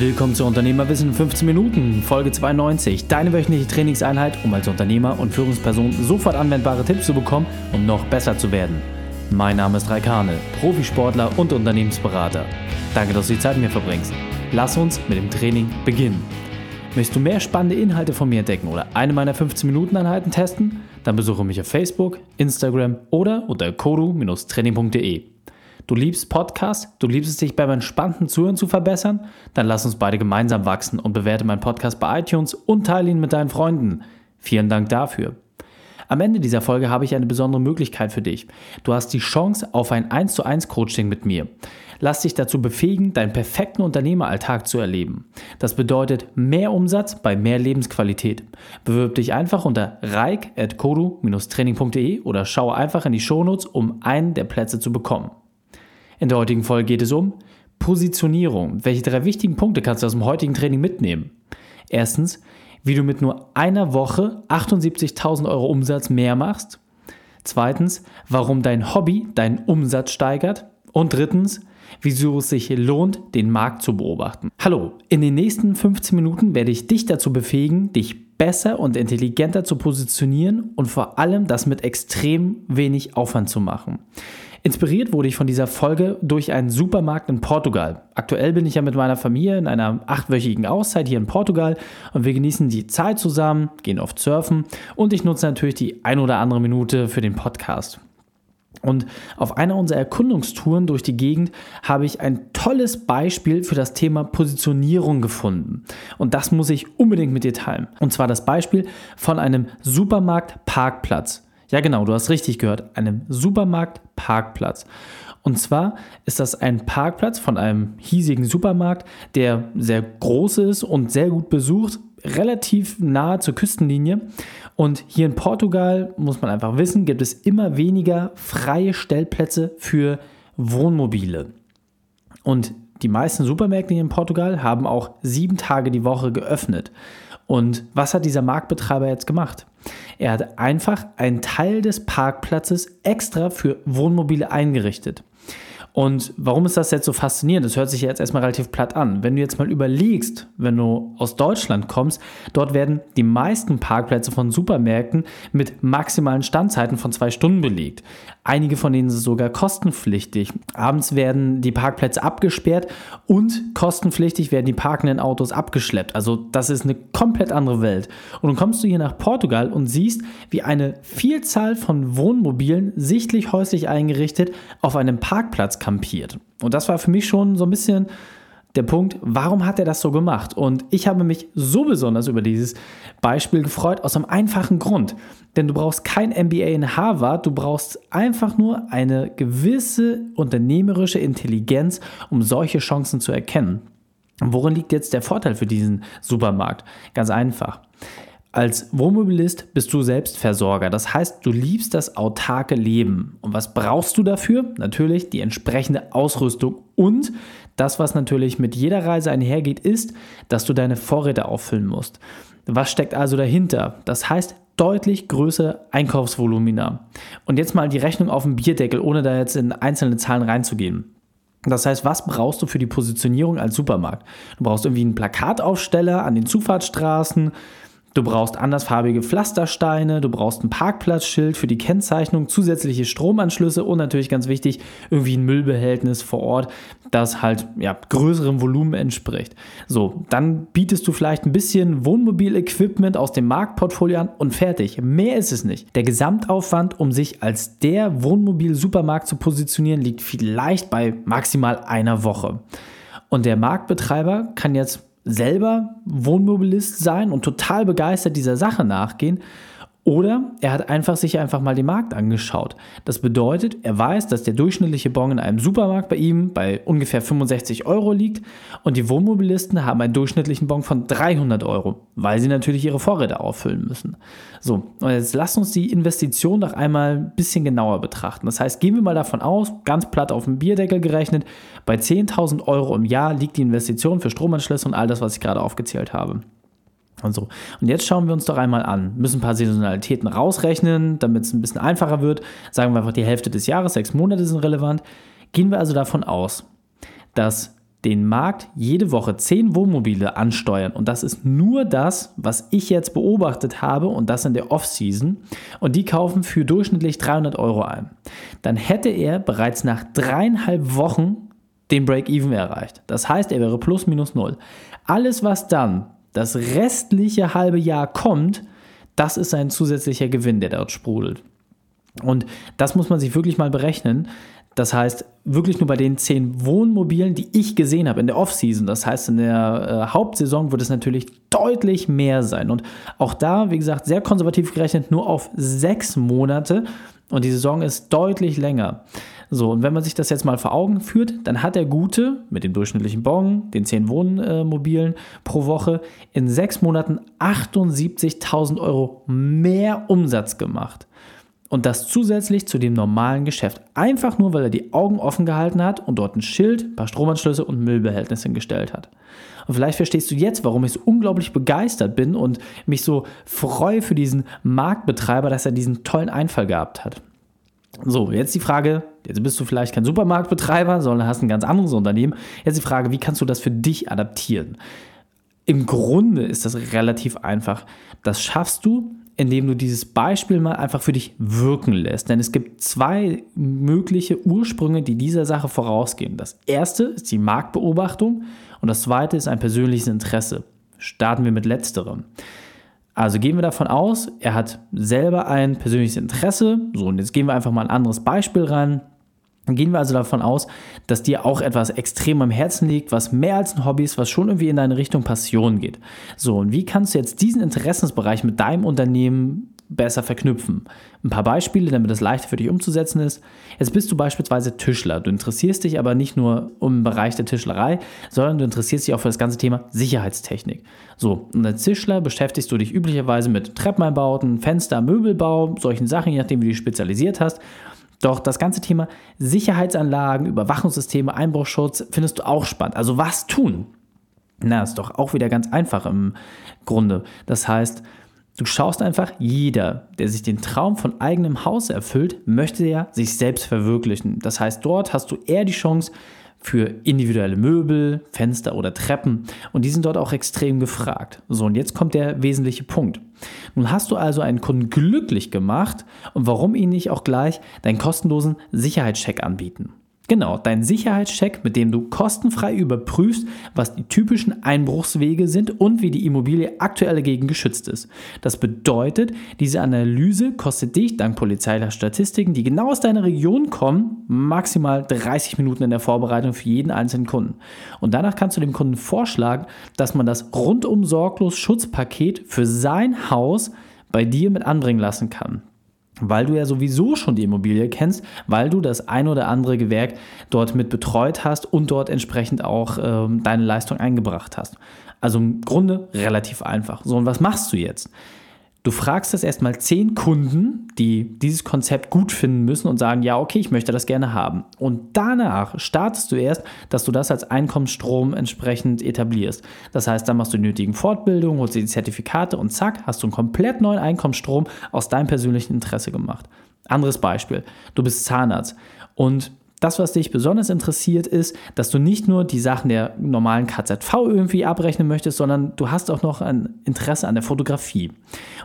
Willkommen zu Unternehmerwissen in 15 Minuten, Folge 92. Deine wöchentliche Trainingseinheit, um als Unternehmer und Führungsperson sofort anwendbare Tipps zu bekommen, um noch besser zu werden. Mein Name ist Raikane, Profisportler und Unternehmensberater. Danke, dass du die Zeit mit mir verbringst. Lass uns mit dem Training beginnen. Möchtest du mehr spannende Inhalte von mir entdecken oder eine meiner 15-Minuten-Einheiten testen? Dann besuche mich auf Facebook, Instagram oder unter kodu-training.de. Du liebst Podcasts, du liebst es, dich beim entspannten Zuhören zu verbessern? Dann lass uns beide gemeinsam wachsen und bewerte meinen Podcast bei iTunes und teile ihn mit deinen Freunden. Vielen Dank dafür. Am Ende dieser Folge habe ich eine besondere Möglichkeit für dich. Du hast die Chance auf ein 1 zu 1 Coaching mit mir. Lass dich dazu befähigen, deinen perfekten Unternehmeralltag zu erleben. Das bedeutet mehr Umsatz bei mehr Lebensqualität. Bewirb dich einfach unter reik.kodu-training.de oder schaue einfach in die Shownotes, um einen der Plätze zu bekommen. In der heutigen Folge geht es um Positionierung. Welche drei wichtigen Punkte kannst du aus dem heutigen Training mitnehmen? Erstens, wie du mit nur einer Woche 78.000 Euro Umsatz mehr machst. Zweitens, warum dein Hobby deinen Umsatz steigert. Und drittens, wieso es sich lohnt, den Markt zu beobachten. Hallo, in den nächsten 15 Minuten werde ich dich dazu befähigen, dich besser und intelligenter zu positionieren und vor allem das mit extrem wenig Aufwand zu machen. Inspiriert wurde ich von dieser Folge durch einen Supermarkt in Portugal. Aktuell bin ich ja mit meiner Familie in einer achtwöchigen Auszeit hier in Portugal und wir genießen die Zeit zusammen, gehen oft surfen und ich nutze natürlich die ein oder andere Minute für den Podcast. Und auf einer unserer Erkundungstouren durch die Gegend habe ich ein tolles Beispiel für das Thema Positionierung gefunden. Und das muss ich unbedingt mit dir teilen. Und zwar das Beispiel von einem Supermarktparkplatz. Ja, genau, du hast richtig gehört. Einem Supermarktparkplatz. Und zwar ist das ein Parkplatz von einem hiesigen Supermarkt, der sehr groß ist und sehr gut besucht, relativ nahe zur Küstenlinie. Und hier in Portugal, muss man einfach wissen, gibt es immer weniger freie Stellplätze für Wohnmobile. Und die meisten Supermärkte hier in Portugal haben auch sieben Tage die Woche geöffnet. Und was hat dieser Marktbetreiber jetzt gemacht? Er hat einfach einen Teil des Parkplatzes extra für Wohnmobile eingerichtet. Und warum ist das jetzt so faszinierend? Das hört sich jetzt erstmal relativ platt an. Wenn du jetzt mal überlegst, wenn du aus Deutschland kommst, dort werden die meisten Parkplätze von Supermärkten mit maximalen Standzeiten von zwei Stunden belegt. Einige von denen sind sogar kostenpflichtig. Abends werden die Parkplätze abgesperrt und kostenpflichtig werden die parkenden Autos abgeschleppt. Also das ist eine komplett andere Welt. Und dann kommst du hier nach Portugal und siehst, wie eine Vielzahl von Wohnmobilen sichtlich häuslich eingerichtet auf einem Parkplatz kampiert. Und das war für mich schon so ein bisschen der Punkt, warum hat er das so gemacht? Und ich habe mich so besonders über dieses Beispiel gefreut, aus einem einfachen Grund. Denn du brauchst kein MBA in Harvard, du brauchst einfach nur eine gewisse unternehmerische Intelligenz, um solche Chancen zu erkennen. worin liegt jetzt der Vorteil für diesen Supermarkt? Ganz einfach. Als Wohnmobilist bist du Selbstversorger. Das heißt, du liebst das autarke Leben. Und was brauchst du dafür? Natürlich die entsprechende Ausrüstung und das, was natürlich mit jeder Reise einhergeht, ist, dass du deine Vorräte auffüllen musst. Was steckt also dahinter? Das heißt, deutlich größere Einkaufsvolumina. Und jetzt mal die Rechnung auf dem Bierdeckel, ohne da jetzt in einzelne Zahlen reinzugehen. Das heißt, was brauchst du für die Positionierung als Supermarkt? Du brauchst irgendwie einen Plakataufsteller an den Zufahrtsstraßen, Du brauchst andersfarbige Pflastersteine, du brauchst ein Parkplatzschild für die Kennzeichnung, zusätzliche Stromanschlüsse und natürlich ganz wichtig, irgendwie ein Müllbehältnis vor Ort, das halt ja, größerem Volumen entspricht. So, dann bietest du vielleicht ein bisschen Wohnmobilequipment aus dem Marktportfolio an und fertig. Mehr ist es nicht. Der Gesamtaufwand, um sich als der Wohnmobil-Supermarkt zu positionieren, liegt vielleicht bei maximal einer Woche. Und der Marktbetreiber kann jetzt selber Wohnmobilist sein und total begeistert dieser Sache nachgehen oder er hat einfach sich einfach mal den Markt angeschaut. Das bedeutet, er weiß, dass der durchschnittliche Bon in einem Supermarkt bei ihm bei ungefähr 65 Euro liegt und die Wohnmobilisten haben einen durchschnittlichen Bon von 300 Euro, weil sie natürlich ihre Vorräte auffüllen müssen. So, und jetzt lasst uns die Investition doch einmal ein bisschen genauer betrachten. Das heißt, gehen wir mal davon aus, ganz platt auf den Bierdeckel gerechnet, bei 10.000 Euro im Jahr liegt die Investition für Stromanschlüsse und all das, was ich gerade aufgezählt habe. Und so. Und jetzt schauen wir uns doch einmal an. Müssen ein paar Saisonalitäten rausrechnen, damit es ein bisschen einfacher wird. Sagen wir einfach, die Hälfte des Jahres, sechs Monate sind relevant. Gehen wir also davon aus, dass den Markt jede Woche 10 Wohnmobile ansteuern. Und das ist nur das, was ich jetzt beobachtet habe und das in der Off-Season. Und die kaufen für durchschnittlich 300 Euro ein. Dann hätte er bereits nach dreieinhalb Wochen den Break-Even erreicht. Das heißt, er wäre plus minus null. Alles, was dann das restliche halbe Jahr kommt, das ist ein zusätzlicher Gewinn, der dort sprudelt. Und das muss man sich wirklich mal berechnen. Das heißt, wirklich nur bei den zehn Wohnmobilen, die ich gesehen habe in der Offseason, das heißt in der äh, Hauptsaison, wird es natürlich deutlich mehr sein. Und auch da, wie gesagt, sehr konservativ gerechnet, nur auf sechs Monate. Und die Saison ist deutlich länger. So, und wenn man sich das jetzt mal vor Augen führt, dann hat der Gute mit dem durchschnittlichen Bon, den 10 Wohnmobilen pro Woche, in sechs Monaten 78.000 Euro mehr Umsatz gemacht. Und das zusätzlich zu dem normalen Geschäft. Einfach nur, weil er die Augen offen gehalten hat und dort ein Schild, ein paar Stromanschlüsse und Müllbehältnisse hingestellt hat. Und vielleicht verstehst du jetzt, warum ich so unglaublich begeistert bin und mich so freue für diesen Marktbetreiber, dass er diesen tollen Einfall gehabt hat. So, jetzt die Frage, jetzt bist du vielleicht kein Supermarktbetreiber, sondern hast ein ganz anderes Unternehmen. Jetzt die Frage, wie kannst du das für dich adaptieren? Im Grunde ist das relativ einfach. Das schaffst du, indem du dieses Beispiel mal einfach für dich wirken lässt. Denn es gibt zwei mögliche Ursprünge, die dieser Sache vorausgehen. Das erste ist die Marktbeobachtung und das zweite ist ein persönliches Interesse. Starten wir mit letzterem. Also gehen wir davon aus, er hat selber ein persönliches Interesse. So, und jetzt gehen wir einfach mal ein anderes Beispiel ran. Gehen wir also davon aus, dass dir auch etwas extrem am Herzen liegt, was mehr als ein Hobby ist, was schon irgendwie in deine Richtung Passion geht. So, und wie kannst du jetzt diesen Interessensbereich mit deinem Unternehmen besser verknüpfen. Ein paar Beispiele, damit es leichter für dich umzusetzen ist. Jetzt bist du beispielsweise Tischler. Du interessierst dich aber nicht nur um den Bereich der Tischlerei, sondern du interessierst dich auch für das ganze Thema Sicherheitstechnik. So, und als Tischler beschäftigst du dich üblicherweise mit Treppeneinbauten, Fenster, Möbelbau, solchen Sachen, je nachdem, wie du dich spezialisiert hast. Doch das ganze Thema Sicherheitsanlagen, Überwachungssysteme, Einbruchschutz findest du auch spannend. Also was tun? Na, ist doch auch wieder ganz einfach im Grunde. Das heißt, Du schaust einfach, jeder, der sich den Traum von eigenem Haus erfüllt, möchte ja sich selbst verwirklichen. Das heißt, dort hast du eher die Chance für individuelle Möbel, Fenster oder Treppen und die sind dort auch extrem gefragt. So, und jetzt kommt der wesentliche Punkt. Nun hast du also einen Kunden glücklich gemacht und warum ihn nicht auch gleich deinen kostenlosen Sicherheitscheck anbieten? Genau, dein Sicherheitscheck, mit dem du kostenfrei überprüfst, was die typischen Einbruchswege sind und wie die Immobilie aktuell dagegen geschützt ist. Das bedeutet, diese Analyse kostet dich dank polizeilicher Statistiken, die genau aus deiner Region kommen, maximal 30 Minuten in der Vorbereitung für jeden einzelnen Kunden. Und danach kannst du dem Kunden vorschlagen, dass man das rundum sorglos Schutzpaket für sein Haus bei dir mit anbringen lassen kann weil du ja sowieso schon die Immobilie kennst, weil du das ein oder andere Gewerk dort mit betreut hast und dort entsprechend auch ähm, deine Leistung eingebracht hast. Also im Grunde relativ einfach. So, und was machst du jetzt? Du fragst das erstmal zehn Kunden, die dieses Konzept gut finden müssen und sagen, ja, okay, ich möchte das gerne haben. Und danach startest du erst, dass du das als Einkommensstrom entsprechend etablierst. Das heißt, dann machst du die nötigen Fortbildungen, holst dir die Zertifikate und zack, hast du einen komplett neuen Einkommensstrom aus deinem persönlichen Interesse gemacht. Anderes Beispiel, du bist Zahnarzt und das, was dich besonders interessiert, ist, dass du nicht nur die Sachen der normalen KZV irgendwie abrechnen möchtest, sondern du hast auch noch ein Interesse an der Fotografie.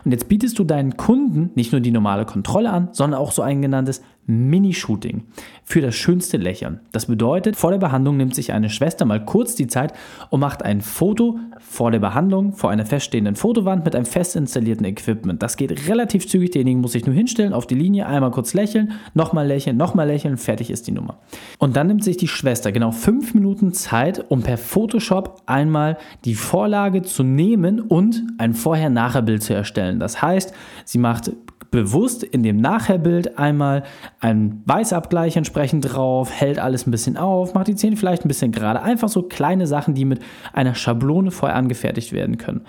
Und jetzt bietest du deinen Kunden nicht nur die normale Kontrolle an, sondern auch so ein genanntes Mini-Shooting für das schönste Lächeln. Das bedeutet, vor der Behandlung nimmt sich eine Schwester mal kurz die Zeit und macht ein Foto vor der Behandlung vor einer feststehenden Fotowand mit einem fest installierten Equipment. Das geht relativ zügig. Derjenige muss sich nur hinstellen, auf die Linie, einmal kurz lächeln, nochmal lächeln, nochmal lächeln, fertig ist die Nummer. Und dann nimmt sich die Schwester genau fünf Minuten Zeit, um per Photoshop einmal die Vorlage zu nehmen und ein Vorher-Nachher-Bild zu erstellen. Das heißt, sie macht bewusst in dem Nachherbild einmal einen Weißabgleich entsprechend drauf, hält alles ein bisschen auf, macht die Zähne vielleicht ein bisschen gerade. Einfach so kleine Sachen, die mit einer Schablone vorher angefertigt werden können.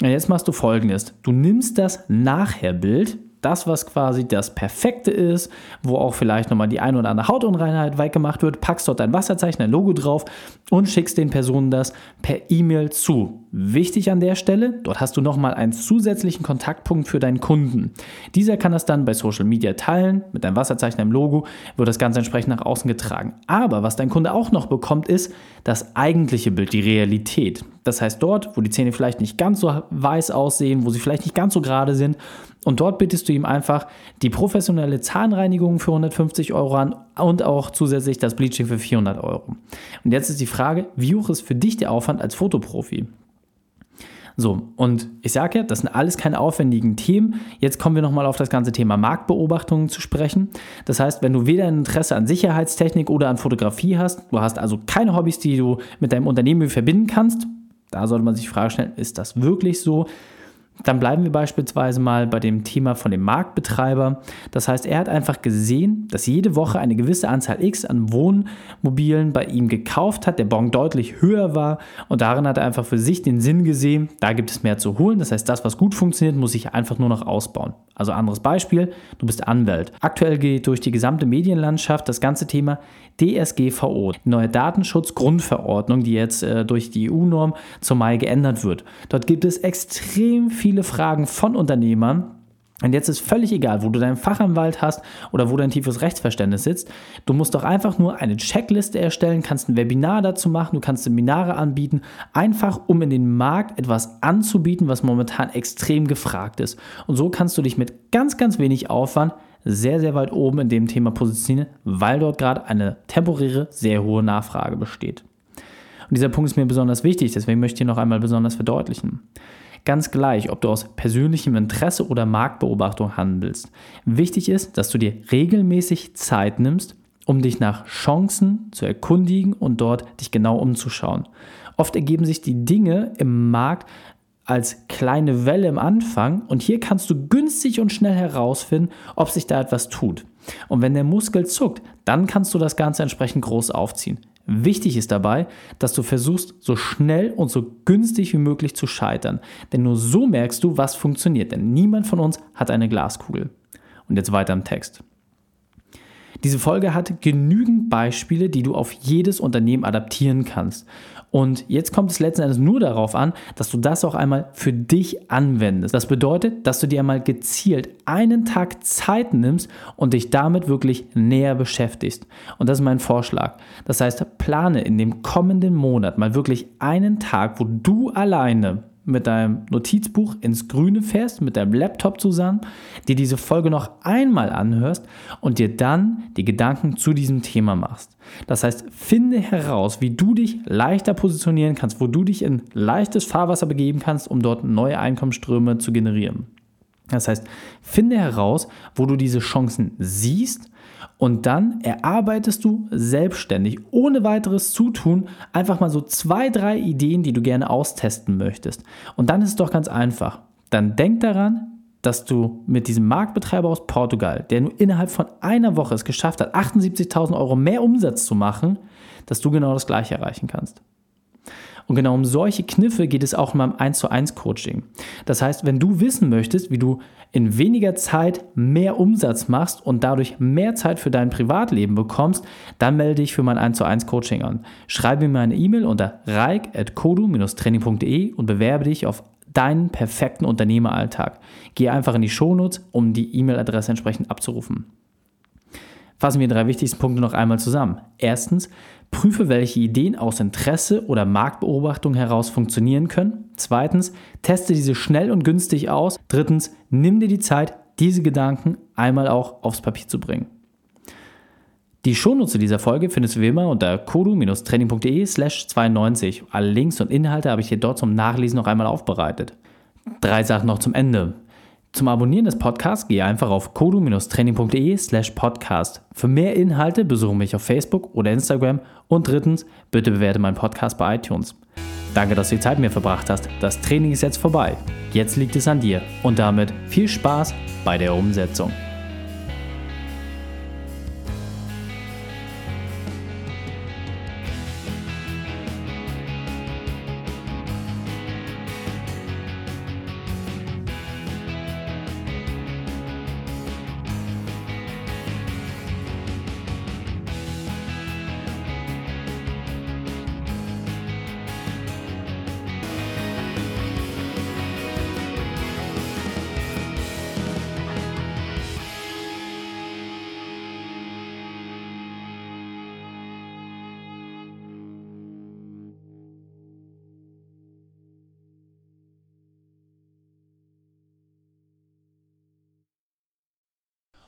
Jetzt machst du folgendes. Du nimmst das Nachherbild, Das, was quasi das Perfekte ist, wo auch vielleicht nochmal die ein oder andere Hautunreinheit weggemacht wird, packst dort dein Wasserzeichen, ein Logo drauf und schickst den Personen das per E-Mail zu. Wichtig an der Stelle, dort hast du nochmal einen zusätzlichen Kontaktpunkt für deinen Kunden. Dieser kann das dann bei Social Media teilen, mit deinem Wasserzeichen, einem Logo, wird das Ganze entsprechend nach außen getragen. Aber was dein Kunde auch noch bekommt, ist das eigentliche Bild, die Realität. Das heißt, dort, wo die Zähne vielleicht nicht ganz so weiß aussehen, wo sie vielleicht nicht ganz so gerade sind, und dort bietest du ihm einfach die professionelle Zahnreinigung für 150 Euro an und auch zusätzlich das Bleaching für 400 Euro. Und jetzt ist die Frage, wie hoch ist für dich der Aufwand als Fotoprofi? So, und ich sage ja, das sind alles keine aufwendigen Themen. Jetzt kommen wir nochmal auf das ganze Thema Marktbeobachtungen zu sprechen. Das heißt, wenn du weder ein Interesse an Sicherheitstechnik oder an Fotografie hast, du hast also keine Hobbys, die du mit deinem Unternehmen verbinden kannst, da sollte man sich die Frage stellen, ist das wirklich so? Dann bleiben wir beispielsweise mal bei dem Thema von dem Marktbetreiber. Das heißt, er hat einfach gesehen, dass jede Woche eine gewisse Anzahl X an Wohnmobilen bei ihm gekauft hat, der Bon deutlich höher war und darin hat er einfach für sich den Sinn gesehen, da gibt es mehr zu holen. Das heißt, das, was gut funktioniert, muss ich einfach nur noch ausbauen. Also anderes Beispiel, du bist Anwalt. Aktuell geht durch die gesamte Medienlandschaft das ganze Thema DSGVO, die neue Datenschutzgrundverordnung, die jetzt äh, durch die EU-Norm zum Mai geändert wird. Dort gibt es extrem viele Fragen von Unternehmern, und jetzt ist völlig egal, wo du deinen Fachanwalt hast oder wo dein tiefes Rechtsverständnis sitzt. Du musst doch einfach nur eine Checkliste erstellen, kannst ein Webinar dazu machen, du kannst Seminare anbieten, einfach um in den Markt etwas anzubieten, was momentan extrem gefragt ist. Und so kannst du dich mit ganz, ganz wenig Aufwand sehr, sehr weit oben in dem Thema positionieren, weil dort gerade eine temporäre, sehr hohe Nachfrage besteht. Und dieser Punkt ist mir besonders wichtig, deswegen möchte ich ihn noch einmal besonders verdeutlichen. Ganz gleich, ob du aus persönlichem Interesse oder Marktbeobachtung handelst. Wichtig ist, dass du dir regelmäßig Zeit nimmst, um dich nach Chancen zu erkundigen und dort dich genau umzuschauen. Oft ergeben sich die Dinge im Markt als kleine Welle im Anfang und hier kannst du günstig und schnell herausfinden, ob sich da etwas tut. Und wenn der Muskel zuckt, dann kannst du das Ganze entsprechend groß aufziehen. Wichtig ist dabei, dass du versuchst, so schnell und so günstig wie möglich zu scheitern. Denn nur so merkst du, was funktioniert. Denn niemand von uns hat eine Glaskugel. Und jetzt weiter im Text. Diese Folge hat genügend Beispiele, die du auf jedes Unternehmen adaptieren kannst. Und jetzt kommt es letzten Endes nur darauf an, dass du das auch einmal für dich anwendest. Das bedeutet, dass du dir einmal gezielt einen Tag Zeit nimmst und dich damit wirklich näher beschäftigst. Und das ist mein Vorschlag. Das heißt, plane in dem kommenden Monat mal wirklich einen Tag, wo du alleine mit deinem Notizbuch ins Grüne fährst, mit deinem Laptop zusammen, dir diese Folge noch einmal anhörst und dir dann die Gedanken zu diesem Thema machst. Das heißt, finde heraus, wie du dich leichter positionieren kannst, wo du dich in leichtes Fahrwasser begeben kannst, um dort neue Einkommensströme zu generieren. Das heißt, finde heraus, wo du diese Chancen siehst und dann erarbeitest du selbstständig, ohne weiteres Zutun, einfach mal so zwei, drei Ideen, die du gerne austesten möchtest. Und dann ist es doch ganz einfach. Dann denk daran, dass du mit diesem Marktbetreiber aus Portugal, der nur innerhalb von einer Woche es geschafft hat, 78.000 Euro mehr Umsatz zu machen, dass du genau das gleiche erreichen kannst. Und genau um solche Kniffe geht es auch in meinem 1 zu 1 Coaching. Das heißt, wenn du wissen möchtest, wie du in weniger Zeit mehr Umsatz machst und dadurch mehr Zeit für dein Privatleben bekommst, dann melde dich für mein 1 zu 1 Coaching an. Schreibe mir eine E-Mail unter reik.kodu-training.de und bewerbe dich auf deinen perfekten Unternehmeralltag. Gehe einfach in die Shownotes, um die E-Mail-Adresse entsprechend abzurufen. Fassen wir drei wichtigsten Punkte noch einmal zusammen. Erstens, prüfe, welche Ideen aus Interesse oder Marktbeobachtung heraus funktionieren können. Zweitens, teste diese schnell und günstig aus. Drittens, nimm dir die Zeit, diese Gedanken einmal auch aufs Papier zu bringen. Die Shownotes dieser Folge findest du wie immer unter kodu-training.de slash 92. Alle Links und Inhalte habe ich dir dort zum Nachlesen noch einmal aufbereitet. Drei Sachen noch zum Ende. Zum Abonnieren des Podcasts gehe einfach auf kodu-training.de slash podcast. Für mehr Inhalte besuche mich auf Facebook oder Instagram und drittens, bitte bewerte meinen Podcast bei iTunes. Danke, dass du die Zeit mit mir verbracht hast. Das Training ist jetzt vorbei. Jetzt liegt es an dir und damit viel Spaß bei der Umsetzung.